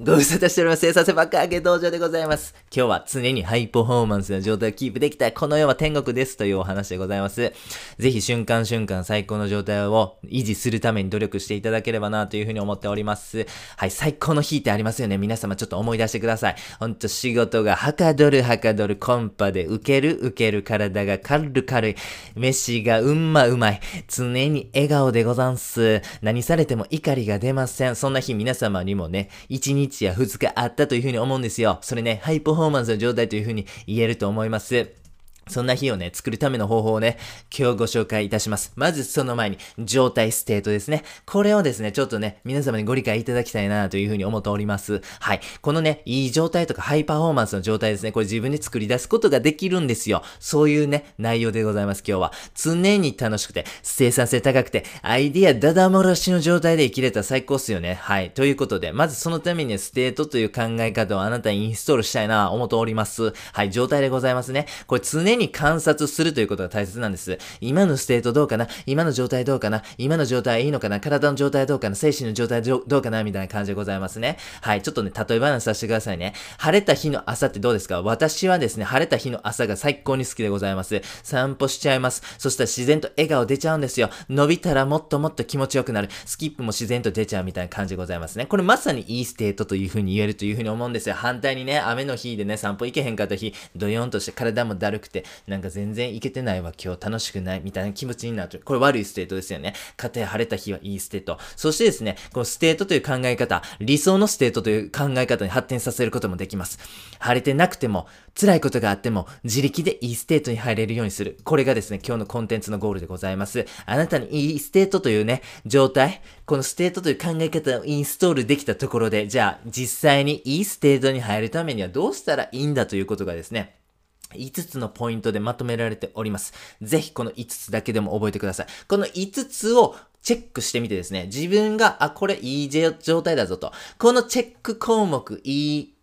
ご無沙汰しております。生産性爆上げ道場でございます。今日は常にハイパフォーマンスな状態をキープできたこの世は天国ですというお話でございます。ぜひ瞬間瞬間最高の状態を維持するために努力していただければなというふうに思っております。はい、最高の日ってありますよね。皆様ちょっと思い出してください。ほんと仕事がはかどるはかどるコンパで受ける受ける体が軽る軽い。飯がうんまうまい。常に笑顔でござんす。何されても怒りが出ません。そんな日皆様にもね、一日や2日あったというふうに思うんですよ。それね、ハイパフォーマンスの状態というふうに言えると思います。そんな日をね、作るための方法をね、今日ご紹介いたします。まずその前に、状態ステートですね。これをですね、ちょっとね、皆様にご理解いただきたいなというふうに思っております。はい。このね、いい状態とかハイパフォーマンスの状態ですね。これ自分で作り出すことができるんですよ。そういうね、内容でございます、今日は。常に楽しくて、生産性高くて、アイディアダダ漏らしの状態で生きれたら最高っすよね。はい。ということで、まずそのためにはステートという考え方をあなたにインストールしたいな思っております。はい。状態でございますね。これ常に観察するということが大切なんです。今のステートどうかな？今の状態どうかな？今の状態いいのかな？体の状態どうかな？精神の状態どうどうかな？みたいな感じでございますね。はい。ちょっとね、例え話させてくださいね。晴れた日の朝ってどうですか？私はですね、晴れた日の朝が最高に好きでございます。散歩しちゃいます。そしたら自然と笑顔出ちゃうんですよ。伸びたらもっともっと気持ちよくなる。スキップも自然と出ちゃうみたいな感じでございますね。これまさにいいステートという風に言えるという風に思うんですよ。反対にね、雨の日でね、散歩行けへんかった日、ドヨンとして体もだるくて、なんか全然行けてないわ、今日楽しくない、みたいな気持ちになる。これ悪いステートですよね。かたや晴れた日はいいステート。そしてですね、このステートという考え方、理想のステートという考え方に発展させることもできます。晴れてなくても、辛いことがあっても、自力でいいステートに入れるようにする。これがですね、今日のコンテンツのゴールでございます。あなたにいいステートというね、状態、このステートという考え方をインストールできたところで、じゃあ、実際にいいステートに入るためにはどうしたらいいんだということがですね、5つのポイントでまとめられております。ぜひこの5つだけでも覚えてください。この5つをチェックしてみてですね、自分が、あ、これいい状態だぞと。このチェック項目、いい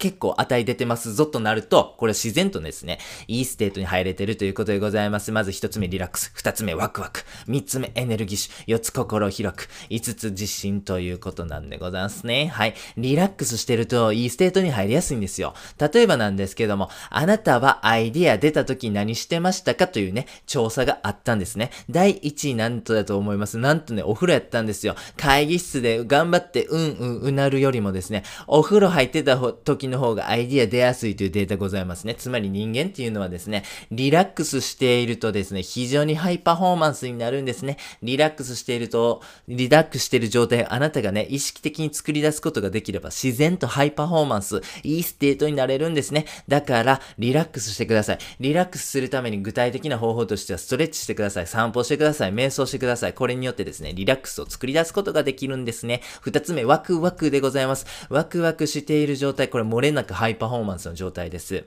結構値出てますぞとなると、これ自然とですね、いいステートに入れてるということでございます。まず一つ目リラックス、二つ目ワクワク、三つ目エネルギッシュ、四つ心広く、五つ自信ということなんでございますね。はい。リラックスしてるといいステートに入りやすいんですよ。例えばなんですけども、あなたはアイディア出た時何してましたかというね、調査があったんですね。第1位なんとだと思います。なんとね、お風呂やったんですよ。会議室で頑張ってうんうんうなるよりもですね、お風呂入ってた時の方がアイディア出やすいというデータございますね。つまり人間っていうのはですね、リラックスしているとですね、非常にハイパフォーマンスになるんですね。リラックスしていると、リラックスしている状態をあなたがね、意識的に作り出すことができれば、自然とハイパフォーマンス、いいステートになれるんですね。だから、リラックスしてください。リラックスするために具体的な方法としては、ストレッチしてください。散歩してください。瞑想してください。これによってですね、リラックスを作り出すことができるんですね。二つ目、ワクワクでございます。ワクワクしている状態、これ漏れなくハイパフォーマンスの状態です。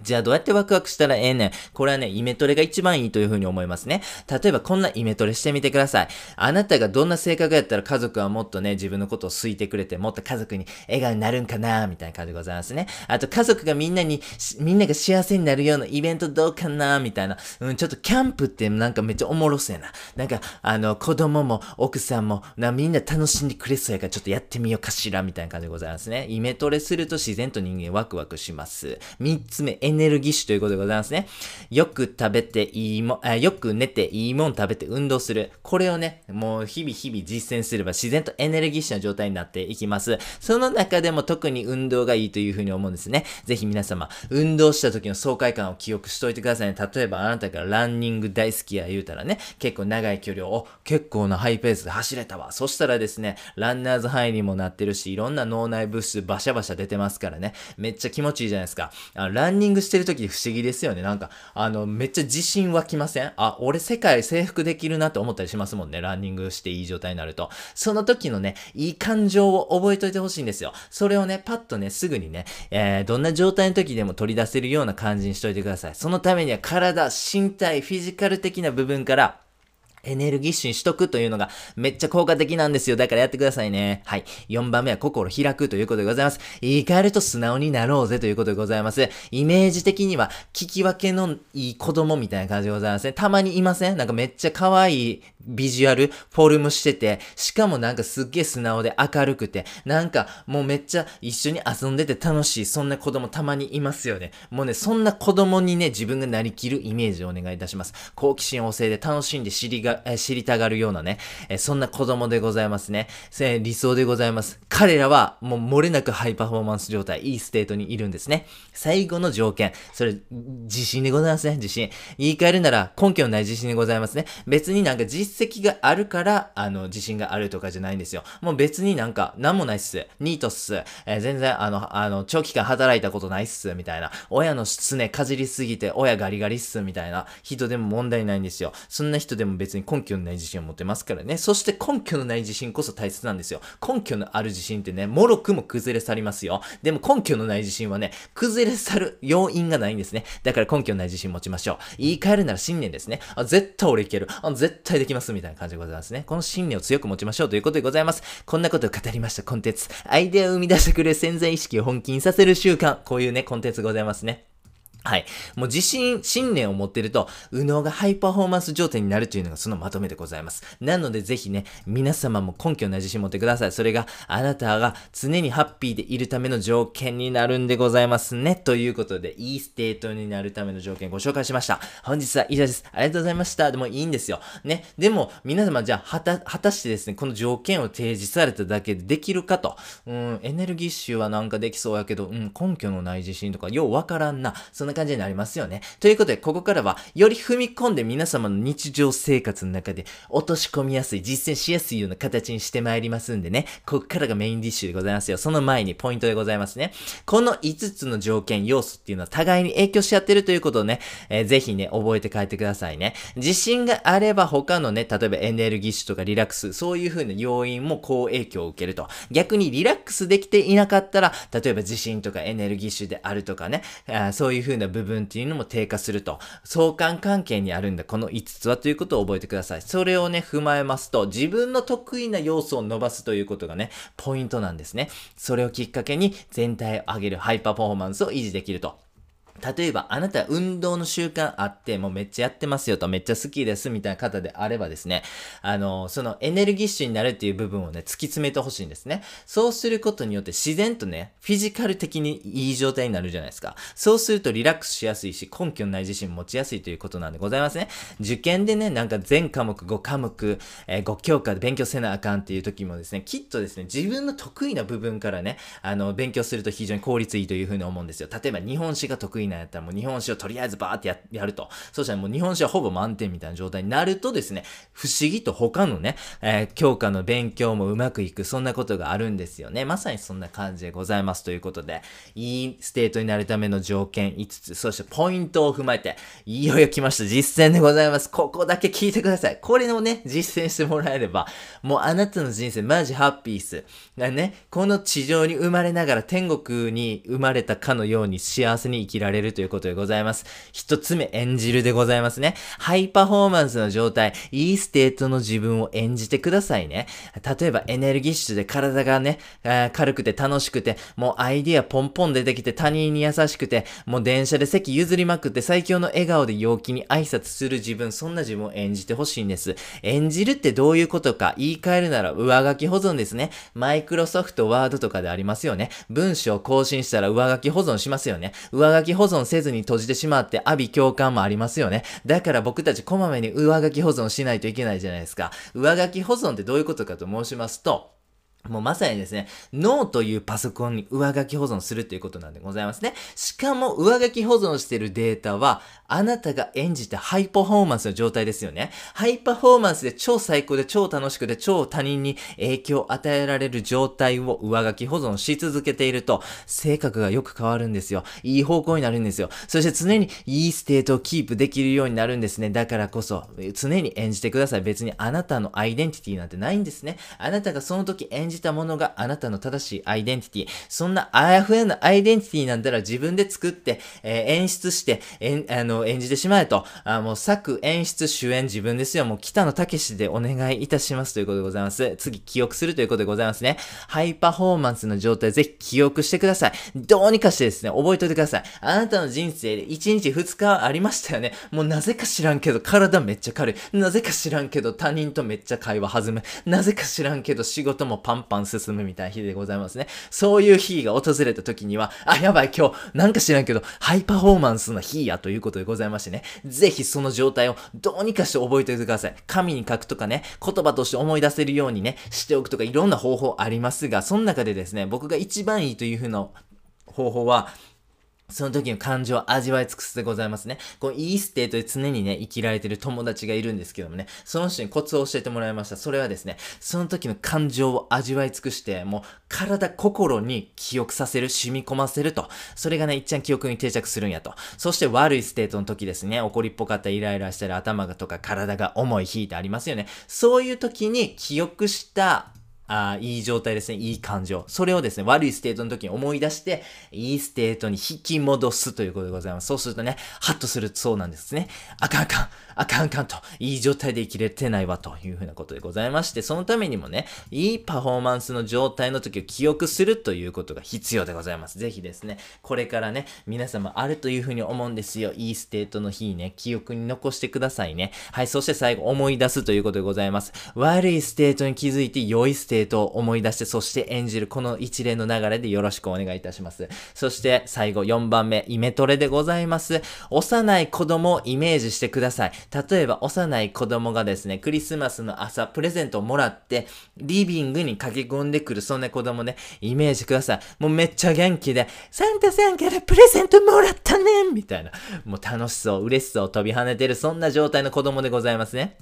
じゃあどうやってワクワクしたらええねん？これはね、イメトレが一番いいというふうに思いますね。例えばこんなイメトレしてみてください。あなたがどんな性格やったら家族はもっとね、自分のことを好いてくれて、もっと家族に笑顔になるんかなみたいな感じでございますね。あと家族がみんなに、みんなが幸せになるようなイベントどうかな？みたいな。うん、ちょっとキャンプってなんかめっちゃおもろそうやな。なんか、あの、子供も奥さんも、な、みんな楽しんでくれそうやからちょっとやってみようかしらみたいな感じでございますね。イメトレすると自然と人間ワクワクします。三つ目、エネルギッシュということでございますね。よく食べていいもん、よく寝ていいもん食べて運動する。これをね、もう日々日々実践すれば自然とエネルギッシュな状態になっていきます。その中でも特に運動がいいというふうに思うんですね。ぜひ皆様、運動した時の爽快感を記憶しといてくださいね。例えばあなたがランニング大好きや言うたらね、結構長い距離を、結構なハイペースで走れたわ。そしたらですね、ランナーズハイにもなってるし、いろんな脳内物質バシャバシャ出てますからね、めっちゃ気持ちいいじゃないですか。あランニングングしてる時不思議ですよね。なんか、あの、めっちゃ自信湧きません？あ、俺世界征服できるなって思ったりしますもんね。ランニングしていい状態になると。その時のね、いい感情を覚えといてほしいんですよ。それをね、パッとね、すぐにね、えー、どんな状態の時でも取り出せるような感じにしといてください。そのためには体、身体、フィジカル的な部分から、エネルギッシュにしとくというのがめっちゃ効果的なんですよ。だからやってくださいね。はい。4番目は心開くということでございます。言い換えると素直になろうぜということでございます。イメージ的には聞き分けのいい子供みたいな感じでございますね。たまにいません？なんかめっちゃ可愛いビジュアル、フォルムしてて、しかもなんかすっげえ素直で明るくて、なんかもうめっちゃ一緒に遊んでて楽しい、そんな子供たまにいますよね。もうね、そんな子供にね、自分がなりきるイメージをお願いいたします。好奇心旺盛で楽しんで知りが、え知りたがるようなね、えそんな子供でございますね。え理想でございます。彼らはもう漏れなくハイパフォーマンス状態、いいステートにいるんですね。最後の条件、それ、自信でございますね、自信。言い換えるなら根拠のない自信でございますね。別になんか実績があるから、あの、自信があるとかじゃないんですよ。もう別になんか、なんもないっす。ニートっす。えー、全然、あの、あの、長期間働いたことないっす。みたいな。親のすねかじりすぎて、親ガリガリっす。みたいな人でも問題ないんですよ。そんな人でも別に根拠のない自信を持てますからね。そして根拠のない自信こそ大切なんですよ。根拠のある自信ってね、もろくも崩れ去りますよ。でも根拠のない自信はね、崩れ去る要因がないんですね。だから根拠のない自信持ちましょう。言い換えるなら信念ですね。あ、絶対俺いける。あ、絶対できます。みたいな感じでございますね。この信念を強く持ちましょうということでございます。こんなことを語りましたコンテンツ。アイデアを生み出してくれる潜在意識を本気にさせる習慣。こういうね、コンテンツございますね。はい。もう自信、信念を持ってると、右脳がハイパフォーマンス状態になるというのがそのまとめでございます。なのでぜひね、皆様も根拠な自信持ってください。それがあなたが常にハッピーでいるための条件になるんでございますね。ということで、いいステートになるための条件ご紹介しました。本日は以上です。ありがとうございました。でもいいんですよ。ね。でも、皆様じゃあ、はた、果たしてですね、この条件を提示されただけでできるかと。うん、エネルギッシュはなんかできそうやけど、うん、根拠のない自信とか、ようわからんな。そんな感じになりますよね。ということで、ここからは、より踏み込んで皆様の日常生活の中で落とし込みやすい、実践しやすいような形にしてまいりますんでね。ここからがメインディッシュでございますよ。その前にポイントでございますね。この5つの条件、要素っていうのは互いに影響し合ってるということをね、えー、ぜひね、覚えて帰ってくださいね。自信があれば他のね、例えばエネルギッシュとかリラックス、そういう風な要因も好影響を受けると。逆にリラックスできていなかったら、例えば自信とかエネルギッシュであるとかね、あそういう風なな部分っていうのも低下すると。相関関係にあるんだ、この5つはということを覚えてください。それをね、踏まえますと、自分の得意な要素を伸ばすということがね、ポイントなんですね。それをきっかけに全体を上げるハイパフォーマンスを維持できると。例えば、あなた運動の習慣あって、もうめっちゃやってますよと、めっちゃ好きですみたいな方であればですね、あの、そのエネルギッシュになるっていう部分をね、突き詰めてほしいんですね。そうすることによって自然とね、フィジカル的にいい状態になるじゃないですか。そうするとリラックスしやすいし、根拠のない自信持ちやすいということなんでございますね。受験でね、なんか全科目5科目、えー、5教科で勉強せなあかんっていう時もですね、きっとですね、自分の得意な部分からね、あの、勉強すると非常に効率いいというふうに思うんですよ。例えば日本史が得意なんやったらもう日本史をとりあえずバーってややると。そしたらもう日本史はほぼ満点みたいな状態になるとですね、不思議と他のね、えー、教科の勉強もうまくいく、そんなことがあるんですよね。まさにそんな感じでございますということで、いいステートになるための条件5つ、そしてポイントを踏まえて、いよいよ来ました。実践でございます。ここだけ聞いてください。これをね、実践してもらえれば、もうあなたの人生マジハッピーっす。ね、この地上に生まれながら天国に生まれたかのように幸せに生きられられるということでございます。一つ目、演じるでございますね。ハイパフォーマンスの状態、いいステートの自分を演じてくださいね。例えばエネルギッシュで体がね、軽くて楽しくて、もうアイディアポンポン出てきて他人に優しくて、もう電車で席譲りまくって最強の笑顔で陽気に挨拶する自分、そんな自分を演じてほしいんです。演じるってどういうことか言い換えるなら上書き保存ですね。マイクロソフトワードとかでありますよね。文章更新したら上書き保存しますよね。上書き保保存せずに閉じてしまって阿鼻叫喚もありますよね。だから僕たちこまめに上書き保存しないといけないじゃないですか。上書き保存ってどういうことかと申しますと、もうまさにですね、脳というパソコンに上書き保存するということなんでございますね。しかも上書き保存しているデータは、あなたが演じたハイパフォーマンスの状態ですよね。ハイパフォーマンスで超最高で超楽しくて超他人に影響を与えられる状態を上書き保存し続けていると、性格がよく変わるんですよ。いい方向になるんですよ。そして常にいいステートをキープできるようになるんですね。だからこそ、常に演じてください。別にあなたのアイデンティティなんてないんですね。あなたがその時演じたものがあなたの正しいアイデンティティ。そんなあやふやなアイデンティティなんだら自分で作って、えー、演出して、えんあの、演じてしまえと。あもう作、演出、主演自分ですよ。もう北野武でお願いいたしますということでございます。次、記憶するということでございますね。ハイパフォーマンスの状態ぜひ記憶してください。どうにかしてですね、覚えておいてください。あなたの人生で1日2日ありましたよね。もうなぜか知らんけど体めっちゃ軽い。なぜか知らんけど他人とめっちゃ会話弾む。なぜか知らんけど仕事もパンパン進むみたいな日でございますね。そういう日が訪れた時には、あ、やばい今日、なんか知らんけど、ハイパフォーマンスの日やということでございましてね。ぜひその状態をどうにかして覚えておいてください。紙に書くとかね、言葉として思い出せるようにね、しておくとかいろんな方法ありますが、その中でですね、僕が一番いいという風な方法は、その時の感情を味わい尽くすでございますね。このいいステートで常にね、生きられてる友達がいるんですけどもね、その人にコツを教えてもらいました。それはですね、その時の感情を味わい尽くして、もう体、心に記憶させる、染み込ませると。それがね、一番記憶に定着するんやと。そして悪いステートの時ですね、怒りっぽかったイライラしたり頭がとか体が重い日ってありますよね。そういう時に記憶したあ、いい状態ですね。いい感情。それをですね、悪いステートの時に思い出して、いいステートに引き戻すということでございます。そうするとね、ハッとするそうなんですね。あかんあかん。あかんあかんと、いい状態で生きれてないわというふうなことでございまして、そのためにもね、いいパフォーマンスの状態の時を記憶するということが必要でございます。ぜひですね、これからね、皆様あるというふうに思うんですよ。いいステートの日ね、記憶に残してくださいね。はい、そして最後思い出すということでございます。悪いステートに気づいて良いステートを思い出して、そして演じるこの一連の流れでよろしくお願いいたします。そして最後4番目、イメトレでございます。幼い子供をイメージしてください。例えば幼い子供がですね、クリスマスの朝プレゼントをもらって、リビングに駆け込んでくるそんな子供ね、イメージください。もうめっちゃ元気で、サンタさんからプレゼントもらったねみたいな。もう楽しそう、嬉しそう、飛び跳ねてる、そんな状態の子供でございますね。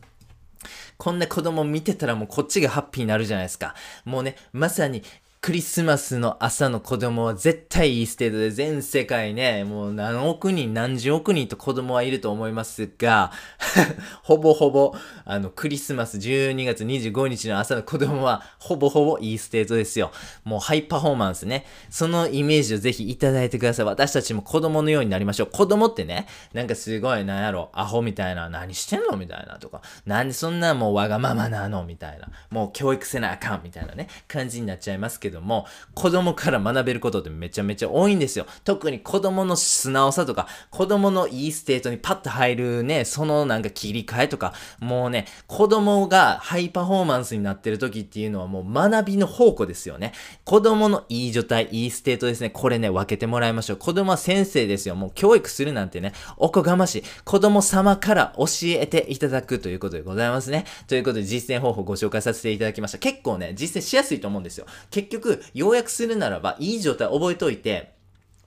こんな子供見てたらもうこっちがハッピーになるじゃないですか。もうね、まさにクリスマスの朝の子供は絶対いいステートで全世界ね、もう何億人何十億人と子供はいると思いますが、ほぼほぼ、あの、クリスマス12月25日の朝の子供はほぼほぼいいステートですよ。もうハイパフォーマンスね。そのイメージをぜひいただいてください。私たちも子供のようになりましょう。子供ってね、なんかすごいなんやろ、アホみたいな、何してんのみたいなとか、なんでそんなもうわがままなのみたいな、もう教育せなあかんみたいなね、感じになっちゃいますけど、けども、子供から学べることってめちゃめちゃ多いんですよ。特に子供の素直さとか、子供のいいステートにパッと入るね、そのなんか切り替えとか、もうね、子供がハイパフォーマンスになってる時っていうのはもう学びの宝庫ですよね。子供のいい状態、いいステートですね。これね、分けてもらいましょう。子供は先生ですよ。もう教育するなんてね、おこがましい。子供様から教えていただくということでございますね。ということで実践方法をご紹介させていただきました。結構ね、実践しやすいと思うんですよ。結局、要約するならば、いい状態覚えといて、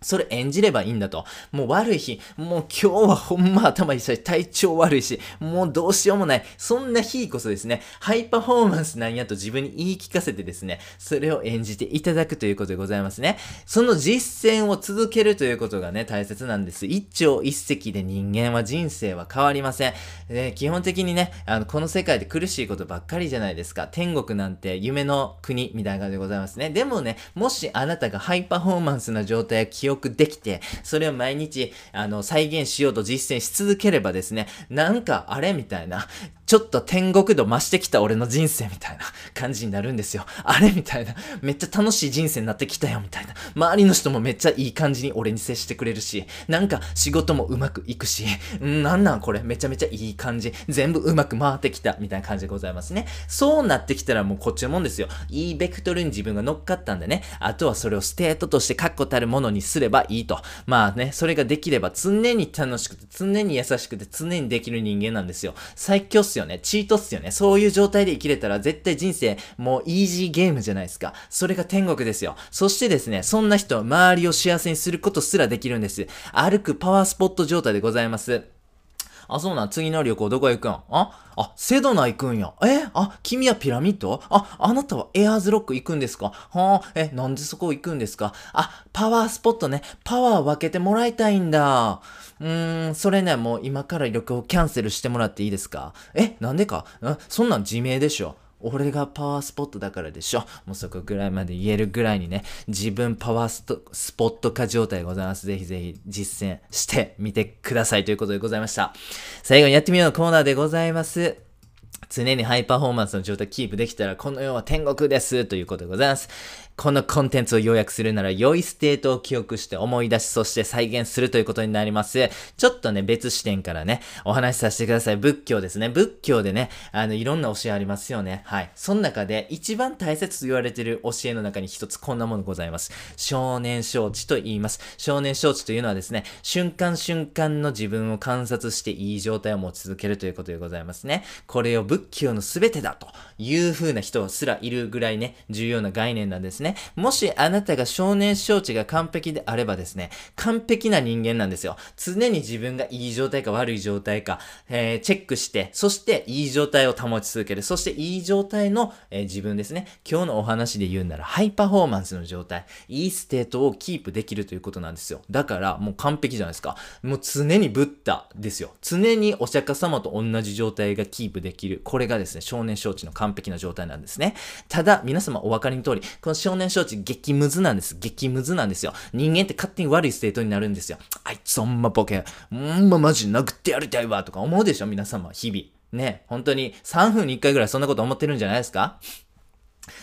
それ演じればいいんだと。もう悪い日、もう今日はほんま頭痛いし、体調悪いし、もうどうしようもない。そんな日こそですね、ハイパフォーマンスなんやと自分に言い聞かせてですね、それを演じていただくということでございますね。その実践を続けるということがね、大切なんです。一朝一夕で人間は人生は変わりません。で基本的にね、あの、この世界で苦しいことばっかりじゃないですか。天国なんて夢の国みたいな感じでございますね。でもね、もしあなたがハイパフォーマンスな状態や記憶よくできて、それを毎日、あの、再現しようと実践し続ければですね、なんか、あれみたいな、ちょっと天国度増してきた俺の人生みたいな感じになるんですよ。あれみたいな。めっちゃ楽しい人生になってきたよみたいな。周りの人もめっちゃいい感じに俺に接してくれるし、なんか仕事もうまくいくし、んなんなんこれめちゃめちゃいい感じ。全部うまく回ってきたみたいな感じでございますね。そうなってきたらもうこっちのもんですよ。いいベクトルに自分が乗っかったんでね。あとはそれをステートとして確固たるものにすればいいと。まあね、それができれば常に楽しくて、常に優しくて、常にできる人間なんですよ。最強すよね。チートっすよね。そういう状態で生きれたら絶対人生もうイージーゲームじゃないですか。それが天国ですよ。そしてですね、そんな人、周りを幸せにすることすらできるんです。歩くパワースポット状態でございます。あ、そうなん、次の旅行どこ行くん？あ？あ、セドナ行くんや。え？あ、君はピラミッド？あ、あなたはエアーズロック行くんですか？はあ、え、なんでそこ行くんですか？あ、パワースポットね。パワー分けてもらいたいんだ。うーん、それね、もう今から旅行キャンセルしてもらっていいですか？え、なんでか？ん？そんなん自明でしょ。俺がパワースポットだからでしょ。もうそこぐらいまで言えるぐらいにね、自分パワーストスポット化状態でございます。ぜひぜひ実践してみてくださいということでございました。最後にやってみようのコーナーでございます。常にハイパフォーマンスの状態キープできたら、この世は天国ですということでございます。このコンテンツを要約するなら、良いステートを記憶して思い出し、そして再現するということになります。ちょっとね、別視点からね、お話しさせてください。仏教ですね。仏教でね、あの、いろんな教えありますよね。はい。その中で、一番大切と言われている教えの中に一つこんなものございます。正念正知と言います。正念正知というのはですね、瞬間瞬間の自分を観察していい状態を持ち続けるということでございますね。これを仏教の全てだという風な人すらいるぐらいね、重要な概念なんですね。ね、もしあなたが正念正知が完璧であればですね、完璧な人間なんですよ。常に自分がいい状態か悪い状態か、えーチェックして、そしていい状態を保ち続ける。そしていい状態の、えー自分ですね。今日のお話で言うなら、ハイパフォーマンスの状態、いいステートをキープできるということなんですよ。だから、もう完璧じゃないですか。もう常にブッダですよ。常にお釈迦様と同じ状態がキープできる。これがですね、正念正知の完璧な状態なんですね。ただ、皆様お分かりの通り、この正念正知激ムズなんです。激ムズなんですよ。人間って勝手に悪いステートになるんですよ。あいつほんまボケ、ほんまマジ殴ってやりたいわとか思うでしょ皆様、日々。ね、本当に3分に1回ぐらいそんなこと思ってるんじゃないですか？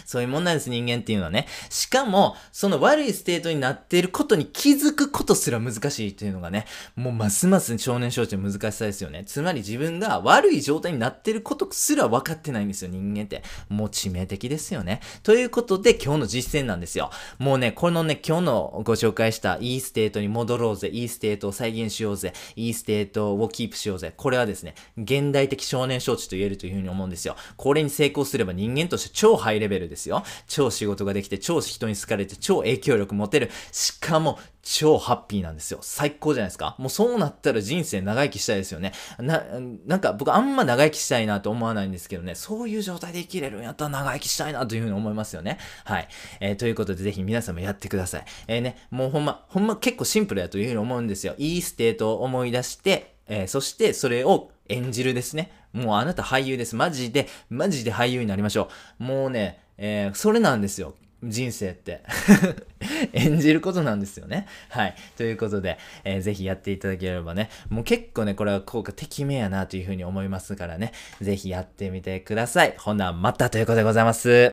そういうもんなんです、人間っていうのはね。しかも、その悪いステートになっていることに気づくことすら難しいっていうのがね、もうますます正念正知の難しさですよね。つまり自分が悪い状態になっていることすら分かってないんですよ、人間って。もう致命的ですよね。ということで、今日の実践なんですよ。もうね、このね、今日のご紹介したいいステートに戻ろうぜ、いいステートを再現しようぜ、いいステートをキープしようぜ。これはですね、現代的正念正知と言えるというふうに思うんですよ。これに成功すれば人間として超ハイレベルですよ。超仕事ができて、超人に好かれて、超影響力持てる。しかも、超ハッピーなんですよ。最高じゃないですか。もうそうなったら人生長生きしたいですよね。な、なんか僕あんま長生きしたいなと思わないんですけどね、そういう状態で生きれるんやったら長生きしたいなというふうに思いますよね。はい。えーということでぜひ皆さんもやってください。えーね、もうほんま、ほんま結構シンプルだというふうに思うんですよ。いいステートを思い出して、えーそしてそれを演じるですね。もうあなた俳優です。マジで、マジで俳優になりましょう。もうね、えーそれなんですよ。人生って。演じることなんですよね。はい。ということで、えーぜひやっていただければね、もう結構ね、これは効果てきめやなというふうに思いますからね、ぜひやってみてください。ほな、またということでございます。